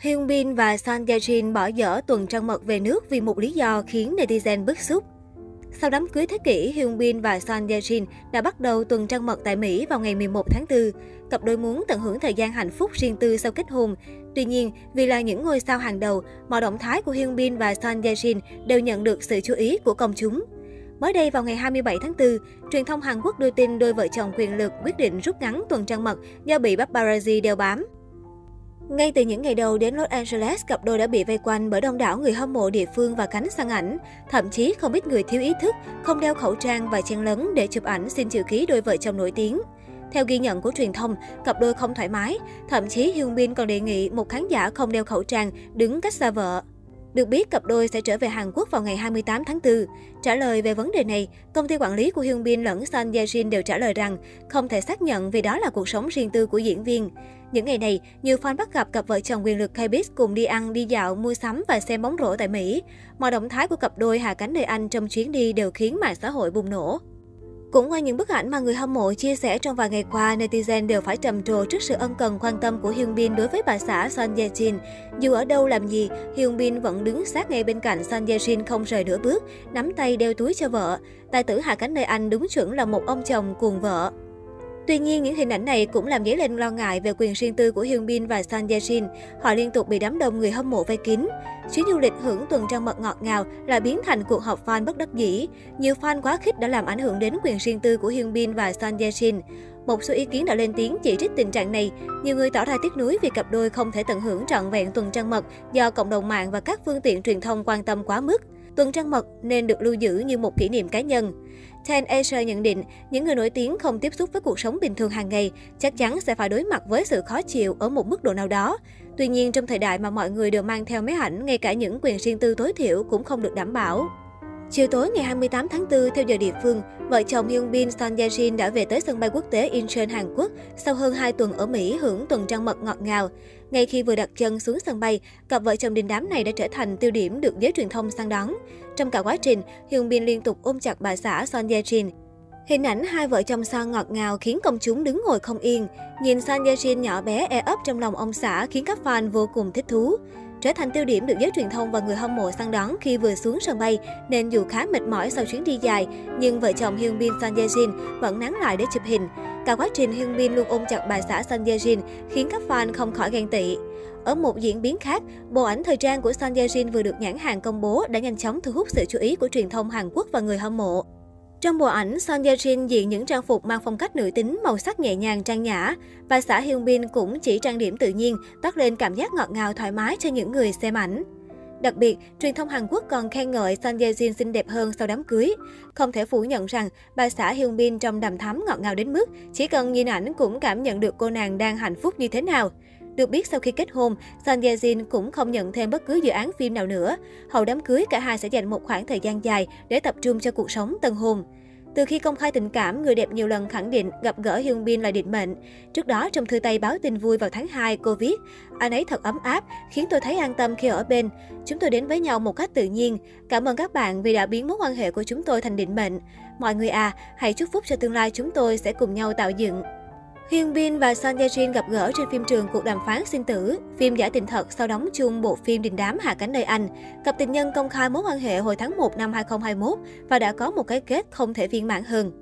Hyun Bin và Son Ye Jin bỏ dở tuần trăng mật về nước vì một lý do khiến netizen bức xúc. Sau đám cưới thế kỷ, Hyun Bin và Son Ye Jin đã bắt đầu tuần trăng mật tại Mỹ vào ngày 11 tháng 4. Cặp đôi muốn tận hưởng thời gian hạnh phúc riêng tư sau kết hôn. Tuy nhiên, vì là những ngôi sao hàng đầu, mọi động thái của Hyun Bin và Son Ye Jin đều nhận được sự chú ý của công chúng. Mới đây vào ngày 27 tháng 4, truyền thông Hàn Quốc đưa tin đôi vợ chồng quyền lực quyết định rút ngắn tuần trăng mật do bị paparazzi đeo bám. Ngay từ những ngày đầu đến Los Angeles, cặp đôi đã bị vây quanh bởi đông đảo người hâm mộ địa phương và cánh săn ảnh. Thậm chí không ít người thiếu ý thức, không đeo khẩu trang và chen lấn để chụp ảnh xin chữ ký đôi vợ chồng nổi tiếng. Theo ghi nhận của truyền thông, cặp đôi không thoải mái, thậm chí Hyun Bin còn đề nghị một khán giả không đeo khẩu trang đứng cách xa vợ. Được biết, cặp đôi sẽ trở về Hàn Quốc vào ngày 28 tháng 4. Trả lời về vấn đề này, công ty quản lý của Hyun Bin lẫn Son Ye Jin đều trả lời rằng không thể xác nhận vì đó là cuộc sống riêng tư của diễn viên. Những ngày này, nhiều fan bắt gặp cặp vợ chồng quyền lực K-Biz cùng đi ăn, đi dạo, mua sắm và xem bóng rổ tại Mỹ. Mọi động thái của cặp đôi hạ cánh nơi Anh trong chuyến đi đều khiến mạng xã hội bùng nổ. Cũng qua những bức ảnh mà người hâm mộ chia sẻ trong vài ngày qua, netizen đều phải trầm trồ trước sự ân cần quan tâm của Hyun Bin đối với bà xã Son Ye Jin. Dù ở đâu làm gì, Hyun Bin vẫn đứng sát ngay bên cạnh Son Ye Jin không rời nửa bước, nắm tay đeo túi cho vợ. Tài tử hạ cánh nơi Anh đúng chuẩn là một ông chồng cuồng vợ. Tuy nhiên, những hình ảnh này cũng làm dấy lên lo ngại về quyền riêng tư của Hyun Bin và Son Ye Jin. Họ liên tục bị đám đông người hâm mộ vây kín. Chuyến du lịch hưởng tuần trăng mật ngọt ngào là biến thành cuộc họp fan bất đắc dĩ. Nhiều fan quá khích đã làm ảnh hưởng đến quyền riêng tư của Hyun Bin và Son Ye Jin. Một số ý kiến đã lên tiếng chỉ trích tình trạng này. Nhiều người tỏ ra tiếc nuối vì cặp đôi không thể tận hưởng trọn vẹn tuần trăng mật do cộng đồng mạng và các phương tiện truyền thông quan tâm quá mức. Tuần trăng mật nên được lưu giữ như một kỷ niệm cá nhân. Ten Asia nhận định, những người nổi tiếng không tiếp xúc với cuộc sống bình thường hàng ngày chắc chắn sẽ phải đối mặt với sự khó chịu ở một mức độ nào đó. Tuy nhiên, trong thời đại mà mọi người đều mang theo máy ảnh, ngay cả những quyền riêng tư tối thiểu cũng không được đảm bảo. Chiều tối ngày 28 tháng 4, theo giờ địa phương, vợ chồng Hyun Bin Son Ye Jin đã về tới sân bay quốc tế Incheon, Hàn Quốc sau hơn 2 tuần ở Mỹ hưởng tuần trăng mật ngọt ngào. Ngay khi vừa đặt chân xuống sân bay, cặp vợ chồng đình đám này đã trở thành tiêu điểm được giới truyền thông săn đón. Trong cả quá trình, Hyun Bin liên tục ôm chặt bà xã Son Ye Jin. Hình ảnh hai vợ chồng son ngọt ngào khiến công chúng đứng ngồi không yên. Nhìn Son Ye Jin nhỏ bé e ấp trong lòng ông xã khiến các fan vô cùng thích thú trở thành tiêu điểm được giới truyền thông và người hâm mộ săn đón khi vừa xuống sân bay, nên dù khá mệt mỏi sau chuyến đi dài, nhưng vợ chồng Hyun Bin Son Ye Jin vẫn nán lại để chụp hình. Cả quá trình Hyun Bin luôn ôm chặt bà xã Son Ye Jin khiến các fan không khỏi ghen tị. Ở một diễn biến khác, bộ ảnh thời trang của Son Ye Jin vừa được nhãn hàng công bố đã nhanh chóng thu hút sự chú ý của truyền thông Hàn Quốc và người hâm mộ. Trong bộ ảnh, Son Ye Jin diện những trang phục mang phong cách nữ tính, màu sắc nhẹ nhàng, trang nhã. Và xã Hyun Bin cũng chỉ trang điểm tự nhiên, toát lên cảm giác ngọt ngào thoải mái cho những người xem ảnh. Đặc biệt, truyền thông Hàn Quốc còn khen ngợi Son Ye Jin xinh đẹp hơn sau đám cưới. Không thể phủ nhận rằng bà xã Hyun Bin trong đầm thắm ngọt ngào đến mức chỉ cần nhìn ảnh cũng cảm nhận được cô nàng đang hạnh phúc như thế nào. Được biết sau khi kết hôn, Son Ye Jin cũng không nhận thêm bất cứ dự án phim nào nữa. Hậu đám cưới, cả hai sẽ dành một khoảng thời gian dài để tập trung cho cuộc sống tân hôn. Từ khi công khai tình cảm, người đẹp nhiều lần khẳng định gặp gỡ Hyun Bin là định mệnh. Trước đó, trong thư tay báo tin vui vào tháng 2, cô viết, anh ấy thật ấm áp, khiến tôi thấy an tâm khi ở bên. Chúng tôi đến với nhau một cách tự nhiên. Cảm ơn các bạn vì đã biến mối quan hệ của chúng tôi thành định mệnh. Mọi người à, hãy chúc phúc cho tương lai chúng tôi sẽ cùng nhau tạo dựng. Hyun Bin và Son Ye Jin gặp gỡ trên phim trường cuộc đàm phán sinh tử. Phim giả tình thật sau đóng chung bộ phim đình đám hạ cánh nơi Anh. Cặp tình nhân công khai mối quan hệ hồi tháng 1 năm 2021 và đã có một cái kết không thể viên mãn hơn.